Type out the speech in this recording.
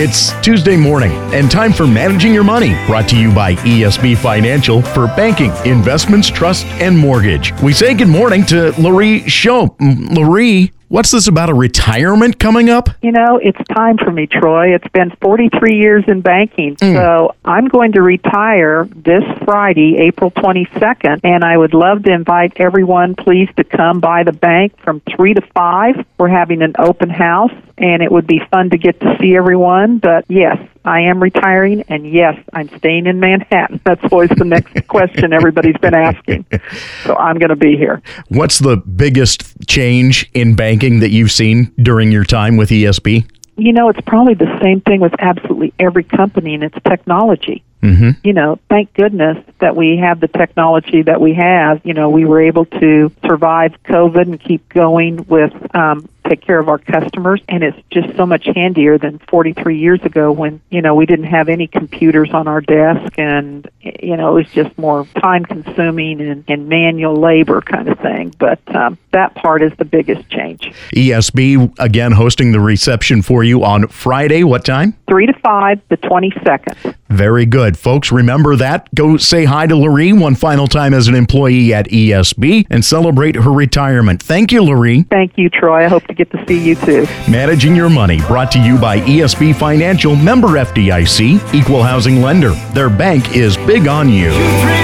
It's Tuesday morning and time for Managing Your Money, brought to you by ESB Financial for banking, investments, trust, and mortgage. We say good morning to Laurie Show. Mm, Laurie, what's this about a retirement coming up? You know, it's time for me, Troy. It's been 43 years in banking. Mm. So I'm going to retire this Friday, April 22nd, and I would love to invite everyone, please, to come by the bank from 3 to 5. We're having an open house, and it would be fun to get to see everyone. But yes, I am retiring, and yes, I'm staying in Manhattan. That's always the next question everybody's been asking. So I'm going to be here. What's the biggest change in banking that you've seen during your time with ESB? You know, it's probably the same thing with absolutely every company, and it's technology. Mm-hmm. You know, thank goodness that we have the technology that we have. You know, we were able to survive COVID and keep going with um, take care of our customers, and it's just so much handier than 43 years ago when you know we didn't have any computers on our desk, and you know it was just more time consuming and, and manual labor kind of thing. But um, that part is the biggest change. ESB again hosting the reception for you on Friday. What time? Three to five, the 22nd. Very good. Folks, remember that. Go say hi to Laurie one final time as an employee at ESB and celebrate her retirement. Thank you, Laurie. Thank you, Troy. I hope to get to see you too. Managing Your Money, brought to you by ESB Financial, member FDIC, equal housing lender. Their bank is big on you. Dream the dream.